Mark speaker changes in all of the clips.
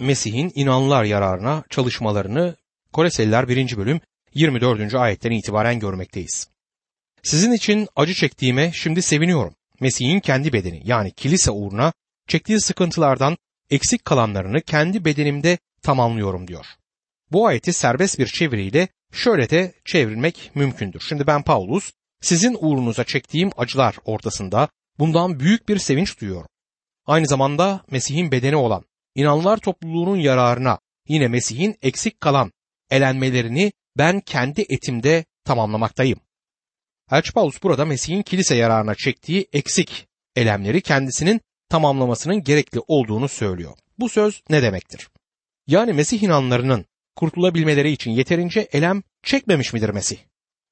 Speaker 1: Mesih'in inanlar yararına çalışmalarını Koleseliler 1. bölüm 24. ayetten itibaren görmekteyiz. Sizin için acı çektiğime şimdi seviniyorum. Mesih'in kendi bedeni yani kilise uğruna çektiği sıkıntılardan eksik kalanlarını kendi bedenimde tamamlıyorum diyor. Bu ayeti serbest bir çeviriyle şöyle de çevrilmek mümkündür. Şimdi ben Paulus sizin uğrunuza çektiğim acılar ortasında bundan büyük bir sevinç duyuyorum. Aynı zamanda Mesih'in bedeni olan inanlar topluluğunun yararına yine Mesih'in eksik kalan elenmelerini ben kendi etimde tamamlamaktayım. Elçi Paulus burada Mesih'in kilise yararına çektiği eksik elemleri kendisinin tamamlamasının gerekli olduğunu söylüyor. Bu söz ne demektir? Yani Mesih inanlarının kurtulabilmeleri için yeterince elem çekmemiş midir Mesih?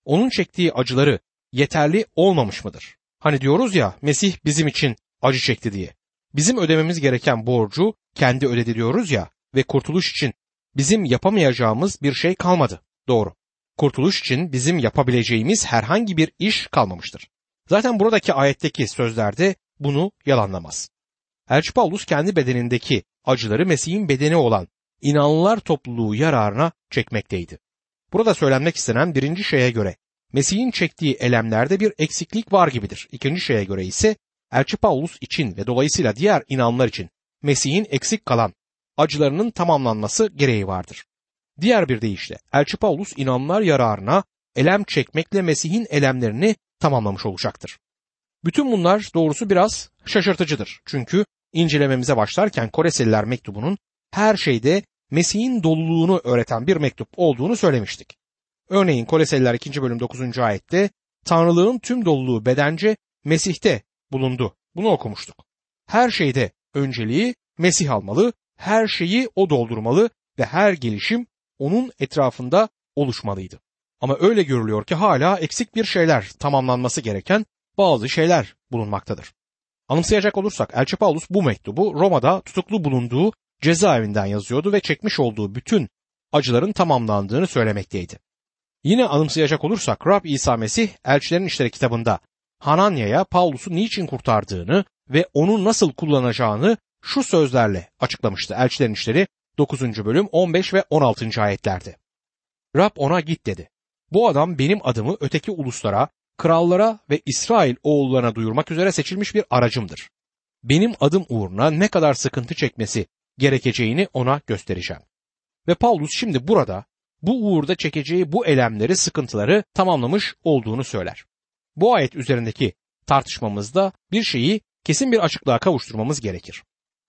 Speaker 1: Onun çektiği acıları yeterli olmamış mıdır? Hani diyoruz ya Mesih bizim için acı çekti diye. Bizim ödememiz gereken borcu kendi ödedi diyoruz ya ve kurtuluş için bizim yapamayacağımız bir şey kalmadı. Doğru. Kurtuluş için bizim yapabileceğimiz herhangi bir iş kalmamıştır. Zaten buradaki ayetteki sözlerde bunu yalanlamaz. Elçi Paulus kendi bedenindeki acıları Mesih'in bedeni olan inanlılar topluluğu yararına çekmekteydi. Burada söylenmek istenen birinci şeye göre Mesih'in çektiği elemlerde bir eksiklik var gibidir. İkinci şeye göre ise Elçi Paulus için ve dolayısıyla diğer inanlar için Mesih'in eksik kalan acılarının tamamlanması gereği vardır. Diğer bir deyişle Elçi Paulus inanlar yararına elem çekmekle Mesih'in elemlerini tamamlamış olacaktır. Bütün bunlar doğrusu biraz şaşırtıcıdır. Çünkü incelememize başlarken Koreseliler mektubunun her şeyde Mesih'in doluluğunu öğreten bir mektup olduğunu söylemiştik. Örneğin Koleseliler 2. bölüm 9. ayette Tanrılığın tüm doluluğu bedence Mesih'te bulundu. Bunu okumuştuk. Her şeyde önceliği Mesih almalı, her şeyi o doldurmalı ve her gelişim onun etrafında oluşmalıydı. Ama öyle görülüyor ki hala eksik bir şeyler tamamlanması gereken bazı şeyler bulunmaktadır. Anımsayacak olursak Elçi Paulus bu mektubu Roma'da tutuklu bulunduğu cezaevinden yazıyordu ve çekmiş olduğu bütün acıların tamamlandığını söylemekteydi. Yine anımsayacak olursak Rab İsa Mesih Elçilerin İşleri kitabında Hananya'ya Paulus'u niçin kurtardığını ve onu nasıl kullanacağını şu sözlerle açıklamıştı. Elçilerin İşleri 9. bölüm 15 ve 16. ayetlerde. Rab ona git dedi. Bu adam benim adımı öteki uluslara, krallara ve İsrail oğullarına duyurmak üzere seçilmiş bir aracımdır. Benim adım uğruna ne kadar sıkıntı çekmesi gerekeceğini ona göstereceğim. Ve Paulus şimdi burada bu uğurda çekeceği bu elemleri, sıkıntıları tamamlamış olduğunu söyler. Bu ayet üzerindeki tartışmamızda bir şeyi kesin bir açıklığa kavuşturmamız gerekir.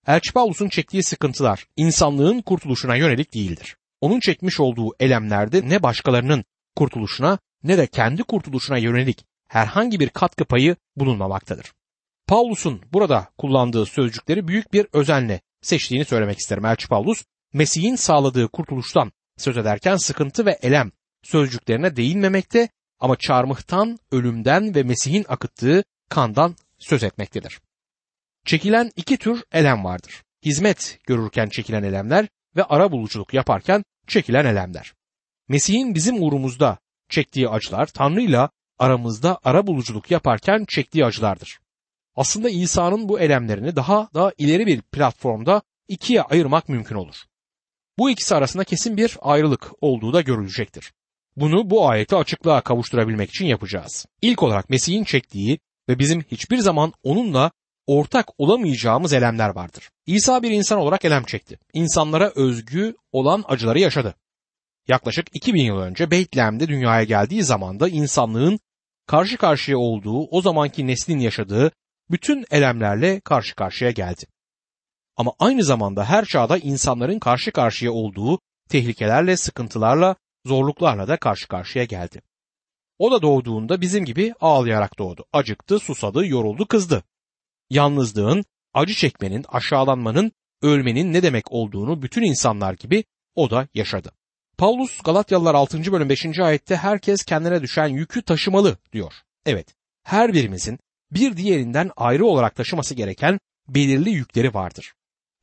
Speaker 1: Elçi Paulus'un çektiği sıkıntılar insanlığın kurtuluşuna yönelik değildir. Onun çekmiş olduğu elemlerde ne başkalarının kurtuluşuna ne de kendi kurtuluşuna yönelik herhangi bir katkı payı bulunmamaktadır. Paulus'un burada kullandığı sözcükleri büyük bir özenle seçtiğini söylemek isterim. Elçi Paulus, Mesih'in sağladığı kurtuluştan söz ederken sıkıntı ve elem sözcüklerine değinmemekte ama çarmıhtan, ölümden ve Mesih'in akıttığı kandan söz etmektedir. Çekilen iki tür elem vardır. Hizmet görürken çekilen elemler ve ara buluculuk yaparken çekilen elemler. Mesih'in bizim uğrumuzda çektiği acılar Tanrı'yla aramızda ara buluculuk yaparken çektiği acılardır. Aslında İsa'nın bu elemlerini daha da ileri bir platformda ikiye ayırmak mümkün olur. Bu ikisi arasında kesin bir ayrılık olduğu da görülecektir. Bunu bu ayeti açıklığa kavuşturabilmek için yapacağız. İlk olarak Mesih'in çektiği ve bizim hiçbir zaman onunla ortak olamayacağımız elemler vardır. İsa bir insan olarak elem çekti. İnsanlara özgü olan acıları yaşadı. Yaklaşık 2000 yıl önce Beytlehem'de dünyaya geldiği zamanda insanlığın karşı karşıya olduğu o zamanki neslin yaşadığı bütün elemlerle karşı karşıya geldi. Ama aynı zamanda her çağda insanların karşı karşıya olduğu tehlikelerle, sıkıntılarla, zorluklarla da karşı karşıya geldi. O da doğduğunda bizim gibi ağlayarak doğdu. Acıktı, susadı, yoruldu, kızdı. Yalnızlığın, acı çekmenin, aşağılanmanın, ölmenin ne demek olduğunu bütün insanlar gibi o da yaşadı. Paulus Galatyalılar 6. bölüm 5. ayette herkes kendine düşen yükü taşımalı diyor. Evet, her birimizin bir diğerinden ayrı olarak taşıması gereken belirli yükleri vardır.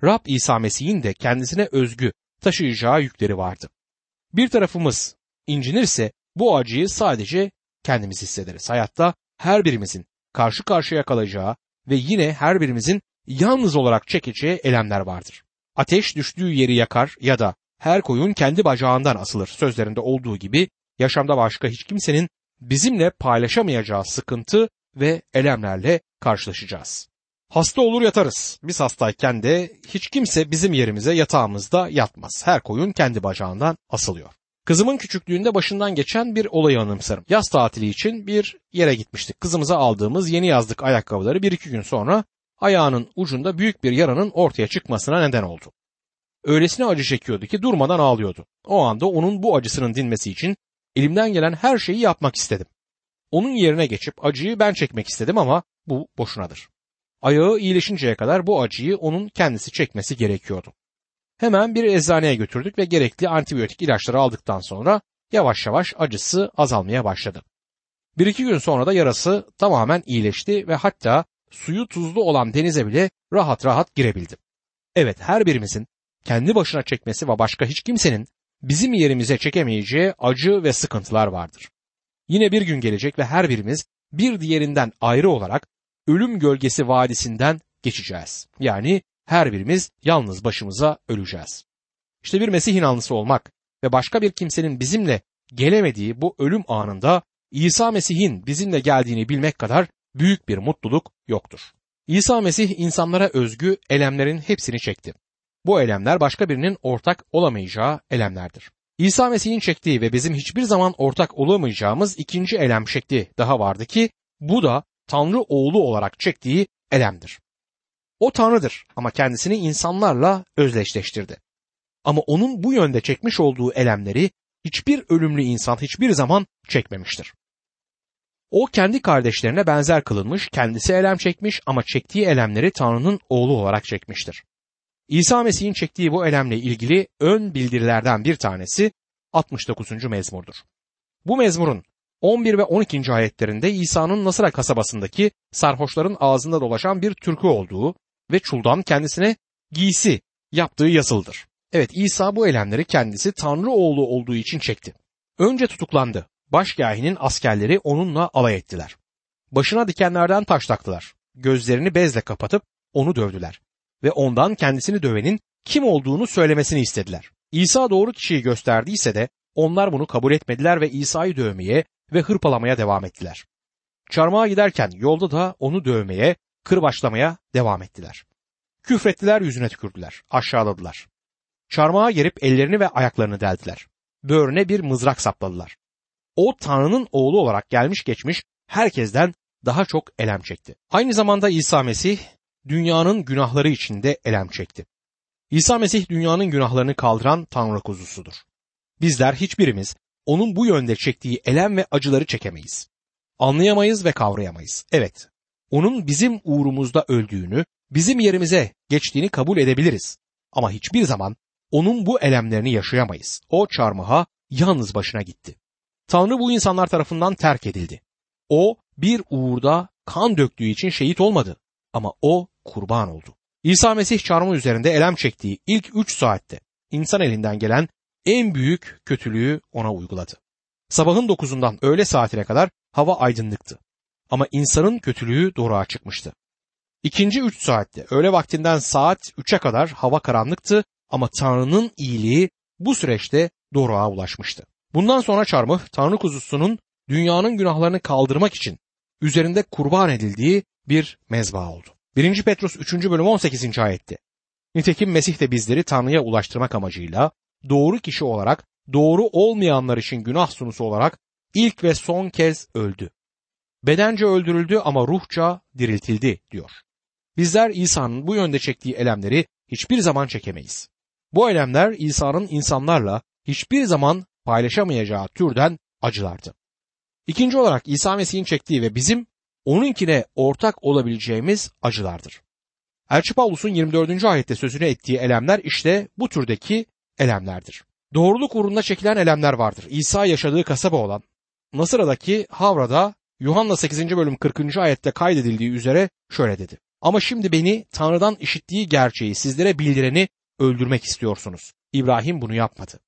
Speaker 1: Rab İsa Mesih'in de kendisine özgü taşıyacağı yükleri vardı. Bir tarafımız incinirse bu acıyı sadece kendimiz hissederiz. Hayatta her birimizin karşı karşıya kalacağı ve yine her birimizin yalnız olarak çekeceği elemler vardır. Ateş düştüğü yeri yakar ya da her koyun kendi bacağından asılır sözlerinde olduğu gibi yaşamda başka hiç kimsenin bizimle paylaşamayacağı sıkıntı ve elemlerle karşılaşacağız. Hasta olur yatarız. Biz hastayken de hiç kimse bizim yerimize yatağımızda yatmaz. Her koyun kendi bacağından asılıyor. Kızımın küçüklüğünde başından geçen bir olayı anımsarım. Yaz tatili için bir yere gitmiştik. Kızımıza aldığımız yeni yazlık ayakkabıları bir iki gün sonra ayağının ucunda büyük bir yaranın ortaya çıkmasına neden oldu. Öylesine acı çekiyordu ki durmadan ağlıyordu. O anda onun bu acısının dinmesi için elimden gelen her şeyi yapmak istedim. Onun yerine geçip acıyı ben çekmek istedim ama bu boşunadır. Ayağı iyileşinceye kadar bu acıyı onun kendisi çekmesi gerekiyordu. Hemen bir eczaneye götürdük ve gerekli antibiyotik ilaçları aldıktan sonra yavaş yavaş acısı azalmaya başladı. Bir iki gün sonra da yarası tamamen iyileşti ve hatta suyu tuzlu olan denize bile rahat rahat girebildi. Evet her birimizin kendi başına çekmesi ve başka hiç kimsenin bizim yerimize çekemeyeceği acı ve sıkıntılar vardır. Yine bir gün gelecek ve her birimiz bir diğerinden ayrı olarak ölüm gölgesi vadisinden geçeceğiz. Yani her birimiz yalnız başımıza öleceğiz. İşte bir Mesih inanlısı olmak ve başka bir kimsenin bizimle gelemediği bu ölüm anında İsa Mesih'in bizimle geldiğini bilmek kadar büyük bir mutluluk yoktur. İsa Mesih insanlara özgü elemlerin hepsini çekti. Bu elemler başka birinin ortak olamayacağı elemlerdir. İsa Mesih'in çektiği ve bizim hiçbir zaman ortak olamayacağımız ikinci elem şekli daha vardı ki bu da Tanrı oğlu olarak çektiği elemdir. O Tanrı'dır ama kendisini insanlarla özdeşleştirdi. Ama onun bu yönde çekmiş olduğu elemleri hiçbir ölümlü insan hiçbir zaman çekmemiştir. O kendi kardeşlerine benzer kılınmış, kendisi elem çekmiş ama çektiği elemleri Tanrı'nın oğlu olarak çekmiştir. İsa Mesih'in çektiği bu elemle ilgili ön bildirilerden bir tanesi 69. mezmurdur. Bu mezmurun 11 ve 12. ayetlerinde İsa'nın Nasıra kasabasındaki sarhoşların ağzında dolaşan bir türkü olduğu ve çuldan kendisine giysi yaptığı yazıldır. Evet İsa bu elemleri kendisi Tanrı oğlu olduğu için çekti. Önce tutuklandı. Başkahinin askerleri onunla alay ettiler. Başına dikenlerden taş taktılar. Gözlerini bezle kapatıp onu dövdüler. Ve ondan kendisini dövenin kim olduğunu söylemesini istediler. İsa doğru kişiyi gösterdiyse de onlar bunu kabul etmediler ve İsa'yı dövmeye ve hırpalamaya devam ettiler. Çarmıha giderken yolda da onu dövmeye, kırbaçlamaya devam ettiler. Küfrettiler yüzüne tükürdüler, aşağıladılar. Çarmıha gerip ellerini ve ayaklarını deldiler. Böğrüne bir mızrak sapladılar. O Tanrı'nın oğlu olarak gelmiş geçmiş herkesten daha çok elem çekti. Aynı zamanda İsa Mesih dünyanın günahları içinde elem çekti. İsa Mesih dünyanın günahlarını kaldıran Tanrı kuzusudur. Bizler hiçbirimiz onun bu yönde çektiği elem ve acıları çekemeyiz. Anlayamayız ve kavrayamayız. Evet, onun bizim uğrumuzda öldüğünü, bizim yerimize geçtiğini kabul edebiliriz. Ama hiçbir zaman onun bu elemlerini yaşayamayız. O çarmıha yalnız başına gitti. Tanrı bu insanlar tarafından terk edildi. O bir uğurda kan döktüğü için şehit olmadı ama o kurban oldu. İsa Mesih çarmıh üzerinde elem çektiği ilk üç saatte insan elinden gelen en büyük kötülüğü ona uyguladı. Sabahın dokuzundan öğle saatine kadar hava aydınlıktı. Ama insanın kötülüğü doğruğa çıkmıştı. İkinci üç saatte öğle vaktinden saat üçe kadar hava karanlıktı ama Tanrı'nın iyiliği bu süreçte doğruğa ulaşmıştı. Bundan sonra çarmıh Tanrı kuzusunun dünyanın günahlarını kaldırmak için üzerinde kurban edildiği bir mezba oldu. 1. Petrus 3. bölüm 18. ayette. Nitekim Mesih de bizleri Tanrı'ya ulaştırmak amacıyla doğru kişi olarak doğru olmayanlar için günah sunusu olarak ilk ve son kez öldü. Bedence öldürüldü ama ruhça diriltildi diyor. Bizler İsa'nın bu yönde çektiği elemleri hiçbir zaman çekemeyiz. Bu elemler İsa'nın insanlarla hiçbir zaman paylaşamayacağı türden acılardı. İkinci olarak İsa Mesih'in çektiği ve bizim onunkine ortak olabileceğimiz acılardır. Elçi Pavlus'un 24. ayette sözünü ettiği elemler işte bu türdeki elemlerdir. Doğruluk uğrunda çekilen elemler vardır. İsa yaşadığı kasaba olan Nasıra'daki Havra'da Yuhanna 8. bölüm 40. ayette kaydedildiği üzere şöyle dedi. Ama şimdi beni Tanrı'dan işittiği gerçeği sizlere bildireni öldürmek istiyorsunuz. İbrahim bunu yapmadı.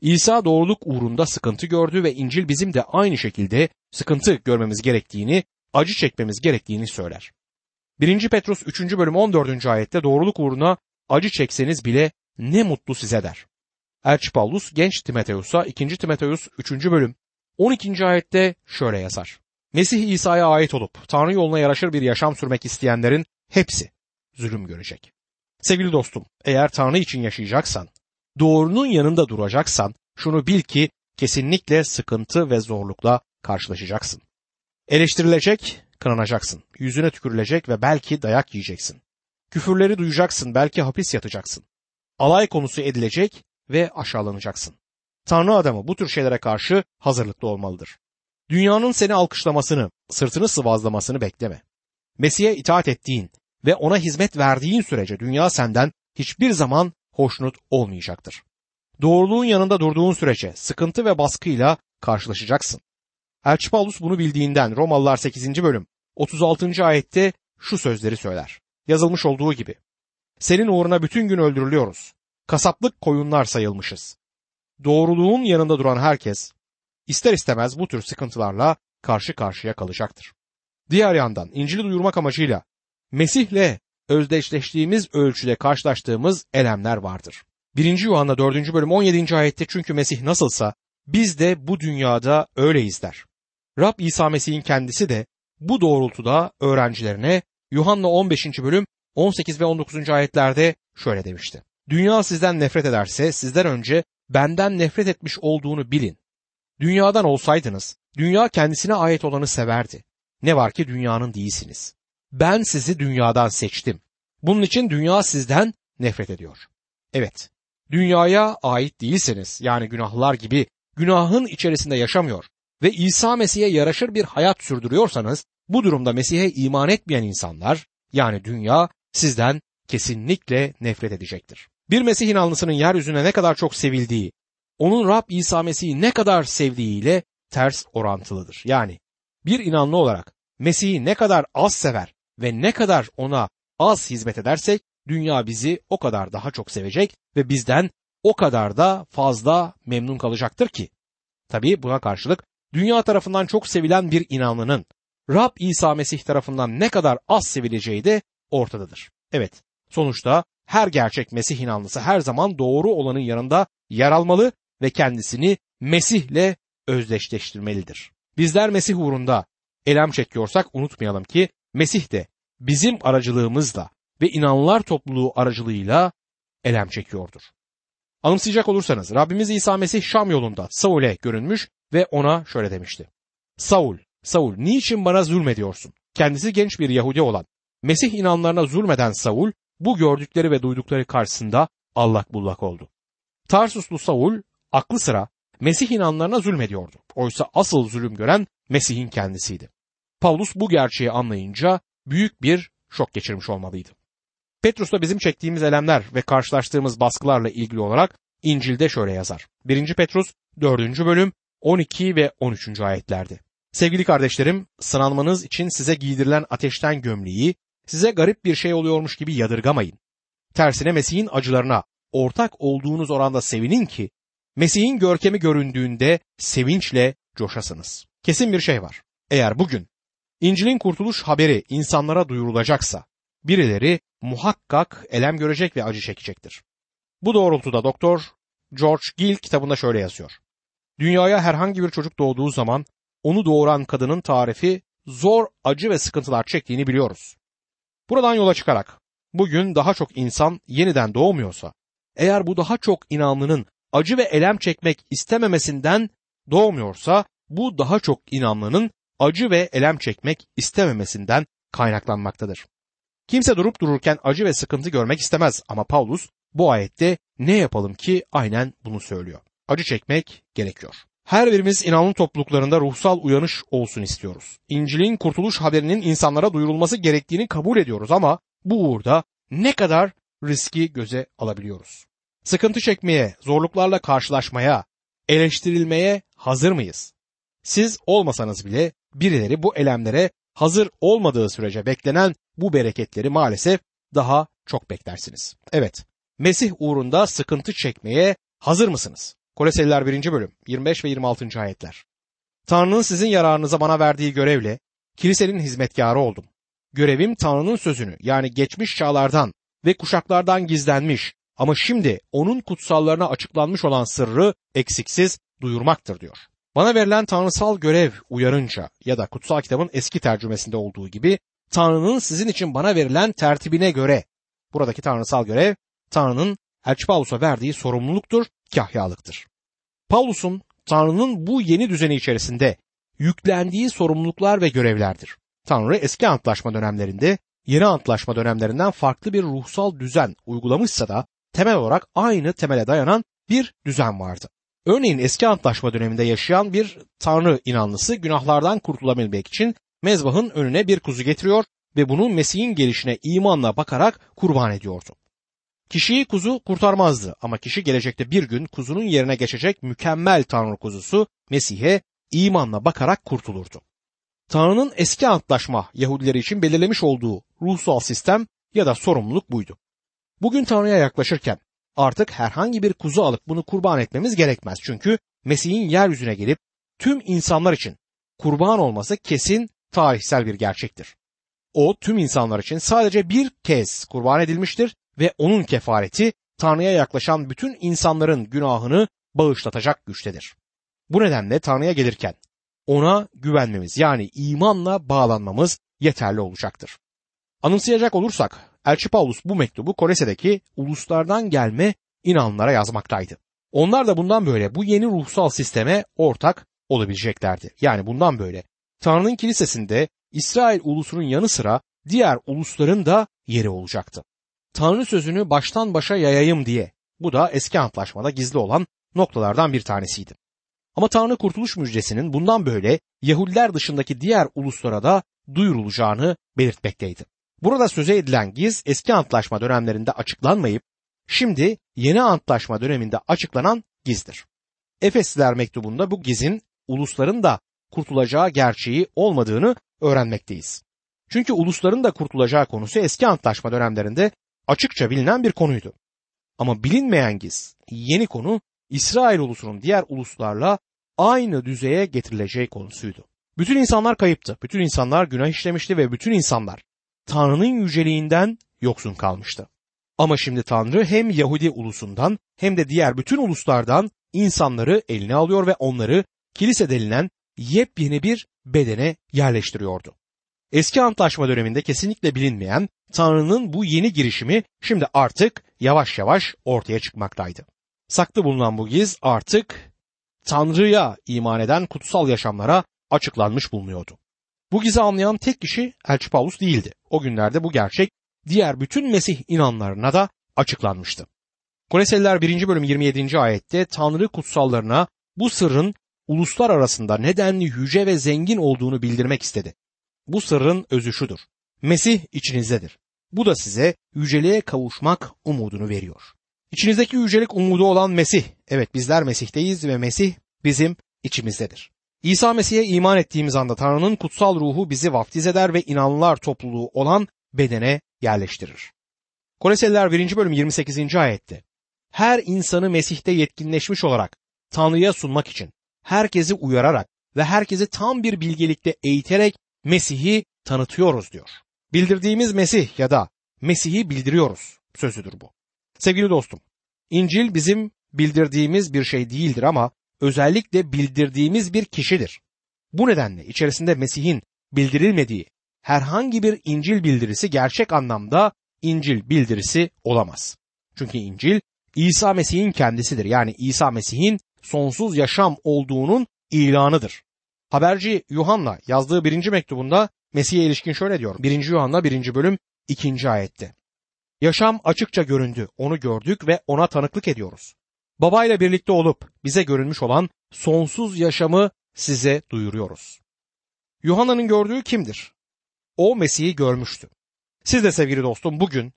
Speaker 1: İsa doğruluk uğrunda sıkıntı gördü ve İncil bizim de aynı şekilde sıkıntı görmemiz gerektiğini, acı çekmemiz gerektiğini söyler. 1. Petrus 3. bölüm 14. ayette doğruluk uğruna acı çekseniz bile ne mutlu size der. Elçi Paulus genç Timoteus'a 2. Timoteus 3. bölüm 12. ayette şöyle yazar. Mesih İsa'ya ait olup Tanrı yoluna yaraşır bir yaşam sürmek isteyenlerin hepsi zulüm görecek. Sevgili dostum, eğer Tanrı için yaşayacaksan, doğrunun yanında duracaksan, şunu bil ki kesinlikle sıkıntı ve zorlukla karşılaşacaksın. Eleştirilecek, kınanacaksın. Yüzüne tükürülecek ve belki dayak yiyeceksin. Küfürleri duyacaksın, belki hapis yatacaksın. Alay konusu edilecek ve aşağılanacaksın. Tanrı adamı bu tür şeylere karşı hazırlıklı olmalıdır. Dünyanın seni alkışlamasını, sırtını sıvazlamasını bekleme. Mesih'e itaat ettiğin ve ona hizmet verdiğin sürece dünya senden hiçbir zaman hoşnut olmayacaktır. Doğruluğun yanında durduğun sürece sıkıntı ve baskıyla karşılaşacaksın. Elçi Paulus bunu bildiğinden Romalılar 8. bölüm 36. ayette şu sözleri söyler. Yazılmış olduğu gibi. Senin uğruna bütün gün öldürülüyoruz. Kasaplık koyunlar sayılmışız. Doğruluğun yanında duran herkes ister istemez bu tür sıkıntılarla karşı karşıya kalacaktır. Diğer yandan İncil'i duyurmak amacıyla Mesih'le özdeşleştiğimiz ölçüde karşılaştığımız elemler vardır. 1. Yuhanna 4. bölüm 17. ayette çünkü Mesih nasılsa biz de bu dünyada öyleyiz der. Rab İsa Mesih'in kendisi de bu doğrultuda öğrencilerine Yuhanna 15. bölüm 18 ve 19. ayetlerde şöyle demişti. Dünya sizden nefret ederse sizden önce benden nefret etmiş olduğunu bilin. Dünyadan olsaydınız dünya kendisine ait olanı severdi. Ne var ki dünyanın değilsiniz. Ben sizi dünyadan seçtim. Bunun için dünya sizden nefret ediyor. Evet, dünyaya ait değilseniz yani günahlar gibi günahın içerisinde yaşamıyor ve İsa Mesih'e yaraşır bir hayat sürdürüyorsanız bu durumda Mesih'e iman etmeyen insanlar yani dünya sizden kesinlikle nefret edecektir. Bir Mesih inanlısının yeryüzüne ne kadar çok sevildiği, onun Rab İsa Mesih'i ne kadar sevdiğiyle ters orantılıdır. Yani bir inanlı olarak Mesih'i ne kadar az sever ve ne kadar ona az hizmet edersek dünya bizi o kadar daha çok sevecek ve bizden o kadar da fazla memnun kalacaktır ki. Tabi buna karşılık dünya tarafından çok sevilen bir inanlının Rab İsa Mesih tarafından ne kadar az sevileceği de ortadadır. Evet, sonuçta her gerçek Mesih inanlısı her zaman doğru olanın yanında yer almalı ve kendisini Mesih'le özdeşleştirmelidir. Bizler Mesih uğrunda elem çekiyorsak unutmayalım ki Mesih de bizim aracılığımızla ve inanlılar topluluğu aracılığıyla elem çekiyordur. Anımsayacak olursanız Rabbimiz İsa Mesih Şam yolunda Saul'e görünmüş ve ona şöyle demişti. Saul, Saul niçin bana zulmediyorsun? Kendisi genç bir Yahudi olan Mesih inanlarına zulmeden Saul bu gördükleri ve duydukları karşısında allak bullak oldu. Tarsuslu Saul aklı sıra Mesih inanlarına zulmediyordu. Oysa asıl zulüm gören Mesih'in kendisiydi. Paulus bu gerçeği anlayınca büyük bir şok geçirmiş olmalıydı. Petrus da bizim çektiğimiz elemler ve karşılaştığımız baskılarla ilgili olarak İncil'de şöyle yazar. 1. Petrus 4. bölüm 12 ve 13. ayetlerde. Sevgili kardeşlerim, sınanmanız için size giydirilen ateşten gömleği size garip bir şey oluyormuş gibi yadırgamayın. Tersine Mesih'in acılarına ortak olduğunuz oranda sevinin ki Mesih'in görkemi göründüğünde sevinçle coşasınız. Kesin bir şey var. Eğer bugün İncil'in kurtuluş haberi insanlara duyurulacaksa birileri muhakkak elem görecek ve acı çekecektir. Bu doğrultuda Doktor George Gill kitabında şöyle yazıyor. Dünyaya herhangi bir çocuk doğduğu zaman onu doğuran kadının tarifi zor, acı ve sıkıntılar çektiğini biliyoruz. Buradan yola çıkarak bugün daha çok insan yeniden doğmuyorsa, eğer bu daha çok inanlının acı ve elem çekmek istememesinden doğmuyorsa, bu daha çok inanlının acı ve elem çekmek istememesinden kaynaklanmaktadır. Kimse durup dururken acı ve sıkıntı görmek istemez ama Paulus bu ayette ne yapalım ki aynen bunu söylüyor. Acı çekmek gerekiyor. Her birimiz inanlı topluluklarında ruhsal uyanış olsun istiyoruz. İncil'in kurtuluş haberinin insanlara duyurulması gerektiğini kabul ediyoruz ama bu uğurda ne kadar riski göze alabiliyoruz? Sıkıntı çekmeye, zorluklarla karşılaşmaya, eleştirilmeye hazır mıyız? Siz olmasanız bile birileri bu elemlere hazır olmadığı sürece beklenen bu bereketleri maalesef daha çok beklersiniz. Evet, Mesih uğrunda sıkıntı çekmeye hazır mısınız? Koleseliler 1. bölüm 25 ve 26. ayetler. Tanrı'nın sizin yararınıza bana verdiği görevle kilisenin hizmetkarı oldum. Görevim Tanrı'nın sözünü yani geçmiş çağlardan ve kuşaklardan gizlenmiş ama şimdi onun kutsallarına açıklanmış olan sırrı eksiksiz duyurmaktır diyor. Bana verilen tanrısal görev uyarınca ya da kutsal kitabın eski tercümesinde olduğu gibi Tanrı'nın sizin için bana verilen tertibine göre buradaki tanrısal görev Tanrı'nın Elçi Paulus'a verdiği sorumluluktur, kahyalıktır. Paulus'un Tanrı'nın bu yeni düzeni içerisinde yüklendiği sorumluluklar ve görevlerdir. Tanrı eski antlaşma dönemlerinde yeni antlaşma dönemlerinden farklı bir ruhsal düzen uygulamışsa da temel olarak aynı temele dayanan bir düzen vardı. Örneğin eski antlaşma döneminde yaşayan bir tanrı inanlısı günahlardan kurtulabilmek için mezbahın önüne bir kuzu getiriyor ve bunu Mesih'in gelişine imanla bakarak kurban ediyordu. Kişiyi kuzu kurtarmazdı ama kişi gelecekte bir gün kuzunun yerine geçecek mükemmel tanrı kuzusu Mesih'e imanla bakarak kurtulurdu. Tanrı'nın eski antlaşma Yahudileri için belirlemiş olduğu ruhsal sistem ya da sorumluluk buydu. Bugün Tanrı'ya yaklaşırken artık herhangi bir kuzu alıp bunu kurban etmemiz gerekmez. Çünkü Mesih'in yeryüzüne gelip tüm insanlar için kurban olması kesin tarihsel bir gerçektir. O tüm insanlar için sadece bir kez kurban edilmiştir ve onun kefareti Tanrı'ya yaklaşan bütün insanların günahını bağışlatacak güçtedir. Bu nedenle Tanrı'ya gelirken ona güvenmemiz yani imanla bağlanmamız yeterli olacaktır. Anımsayacak olursak Elçi Paulus bu mektubu Korese'deki uluslardan gelme inanlara yazmaktaydı. Onlar da bundan böyle bu yeni ruhsal sisteme ortak olabileceklerdi. Yani bundan böyle Tanrı'nın kilisesinde İsrail ulusunun yanı sıra diğer ulusların da yeri olacaktı. Tanrı sözünü baştan başa yayayım diye. Bu da eski antlaşmada gizli olan noktalardan bir tanesiydi. Ama Tanrı kurtuluş müjdesinin bundan böyle Yahudiler dışındaki diğer uluslara da duyurulacağını belirtmekteydi. Burada söze edilen giz eski antlaşma dönemlerinde açıklanmayıp şimdi yeni antlaşma döneminde açıklanan gizdir. Efesliler mektubunda bu gizin ulusların da kurtulacağı gerçeği olmadığını öğrenmekteyiz. Çünkü ulusların da kurtulacağı konusu eski antlaşma dönemlerinde açıkça bilinen bir konuydu. Ama bilinmeyen giz, yeni konu İsrail ulusunun diğer uluslarla aynı düzeye getirileceği konusuydu. Bütün insanlar kayıptı. Bütün insanlar günah işlemişti ve bütün insanlar Tanrı'nın yüceliğinden yoksun kalmıştı. Ama şimdi Tanrı hem Yahudi ulusundan hem de diğer bütün uluslardan insanları eline alıyor ve onları kilise denilen yepyeni bir bedene yerleştiriyordu. Eski antlaşma döneminde kesinlikle bilinmeyen Tanrı'nın bu yeni girişimi şimdi artık yavaş yavaş ortaya çıkmaktaydı. Saklı bulunan bu giz artık Tanrı'ya iman eden kutsal yaşamlara açıklanmış bulunuyordu. Bu gizi anlayan tek kişi Elçi Paulus değildi. O günlerde bu gerçek diğer bütün Mesih inanlarına da açıklanmıştı. Koleseliler 1. bölüm 27. ayette Tanrı kutsallarına bu sırrın uluslar arasında nedenli yüce ve zengin olduğunu bildirmek istedi. Bu sırrın özü şudur. Mesih içinizdedir. Bu da size yüceliğe kavuşmak umudunu veriyor. İçinizdeki yücelik umudu olan Mesih. Evet bizler Mesih'teyiz ve Mesih bizim içimizdedir. İsa Mesih'e iman ettiğimiz anda Tanrı'nın kutsal ruhu bizi vaftiz eder ve inanlılar topluluğu olan bedene yerleştirir. Koleseliler 1. bölüm 28. ayette her insanı Mesih'te yetkinleşmiş olarak Tanrı'ya sunmak için herkesi uyararak ve herkesi tam bir bilgelikte eğiterek Mesih'i tanıtıyoruz diyor. Bildirdiğimiz Mesih ya da Mesih'i bildiriyoruz sözüdür bu. Sevgili dostum, İncil bizim bildirdiğimiz bir şey değildir ama özellikle bildirdiğimiz bir kişidir. Bu nedenle içerisinde Mesih'in bildirilmediği herhangi bir İncil bildirisi gerçek anlamda İncil bildirisi olamaz. Çünkü İncil İsa Mesih'in kendisidir. Yani İsa Mesih'in sonsuz yaşam olduğunun ilanıdır. Haberci Yuhanna yazdığı birinci mektubunda Mesih'e ilişkin şöyle diyor. 1. Yuhanna 1. bölüm 2. ayette. Yaşam açıkça göründü, onu gördük ve ona tanıklık ediyoruz. Babayla birlikte olup bize görünmüş olan sonsuz yaşamı size duyuruyoruz. Yuhanna'nın gördüğü kimdir? O Mesih'i görmüştü. Siz de sevgili dostum bugün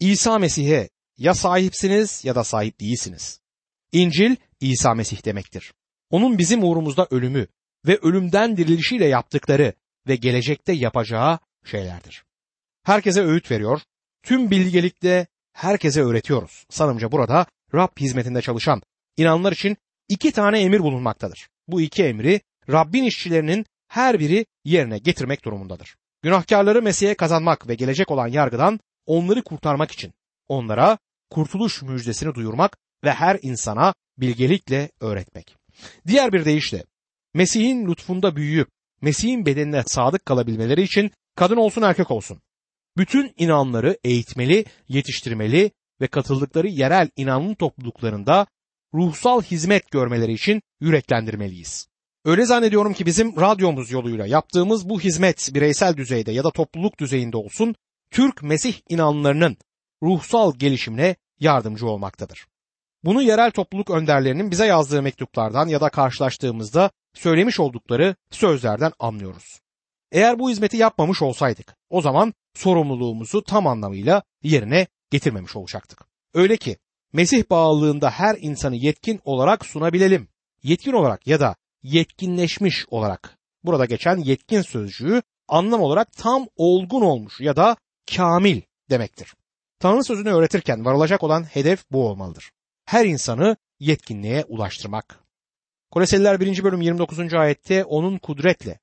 Speaker 1: İsa Mesih'e ya sahipsiniz ya da sahip değilsiniz. İncil İsa Mesih demektir. Onun bizim uğrumuzda ölümü ve ölümden dirilişiyle yaptıkları ve gelecekte yapacağı şeylerdir. Herkese öğüt veriyor, tüm bilgelikte herkese öğretiyoruz. Sanımca burada Rab hizmetinde çalışan inanlar için iki tane emir bulunmaktadır. Bu iki emri Rabbin işçilerinin her biri yerine getirmek durumundadır. Günahkarları Mesih'e kazanmak ve gelecek olan yargıdan onları kurtarmak için onlara kurtuluş müjdesini duyurmak ve her insana bilgelikle öğretmek. Diğer bir deyişle Mesih'in lütfunda büyüyüp Mesih'in bedenine sadık kalabilmeleri için kadın olsun erkek olsun. Bütün inanları eğitmeli, yetiştirmeli ve katıldıkları yerel inanın topluluklarında ruhsal hizmet görmeleri için yüreklendirmeliyiz. Öyle zannediyorum ki bizim radyomuz yoluyla yaptığımız bu hizmet bireysel düzeyde ya da topluluk düzeyinde olsun Türk Mesih inanlarının ruhsal gelişimine yardımcı olmaktadır. Bunu yerel topluluk önderlerinin bize yazdığı mektuplardan ya da karşılaştığımızda söylemiş oldukları sözlerden anlıyoruz. Eğer bu hizmeti yapmamış olsaydık o zaman sorumluluğumuzu tam anlamıyla yerine getirmemiş olacaktık. Öyle ki Mesih bağlılığında her insanı yetkin olarak sunabilelim. Yetkin olarak ya da yetkinleşmiş olarak. Burada geçen yetkin sözcüğü anlam olarak tam olgun olmuş ya da kamil demektir. Tanrı sözünü öğretirken varılacak olan hedef bu olmalıdır. Her insanı yetkinliğe ulaştırmak. Koleseliler 1. bölüm 29. ayette onun kudretle,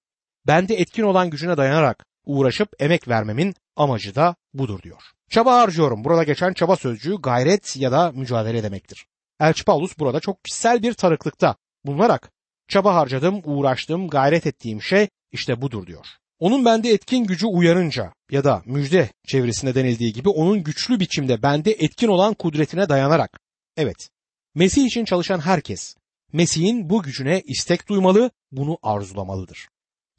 Speaker 1: bende etkin olan gücüne dayanarak uğraşıp emek vermemin amacı da budur diyor. Çaba harcıyorum. Burada geçen çaba sözcüğü gayret ya da mücadele demektir. Elçi Paulus burada çok kişisel bir tanıklıkta bulunarak çaba harcadım, uğraştım, gayret ettiğim şey işte budur diyor. Onun bende etkin gücü uyarınca ya da müjde çevresinde denildiği gibi onun güçlü biçimde bende etkin olan kudretine dayanarak. Evet, Mesih için çalışan herkes Mesih'in bu gücüne istek duymalı, bunu arzulamalıdır.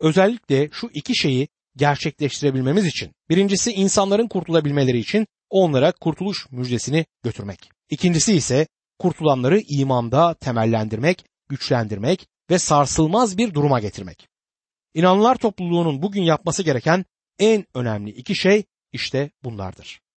Speaker 1: Özellikle şu iki şeyi gerçekleştirebilmemiz için birincisi insanların kurtulabilmeleri için onlara kurtuluş müjdesini götürmek. İkincisi ise kurtulanları imanda temellendirmek, güçlendirmek ve sarsılmaz bir duruma getirmek. İnanlılar topluluğunun bugün yapması gereken en önemli iki şey işte bunlardır.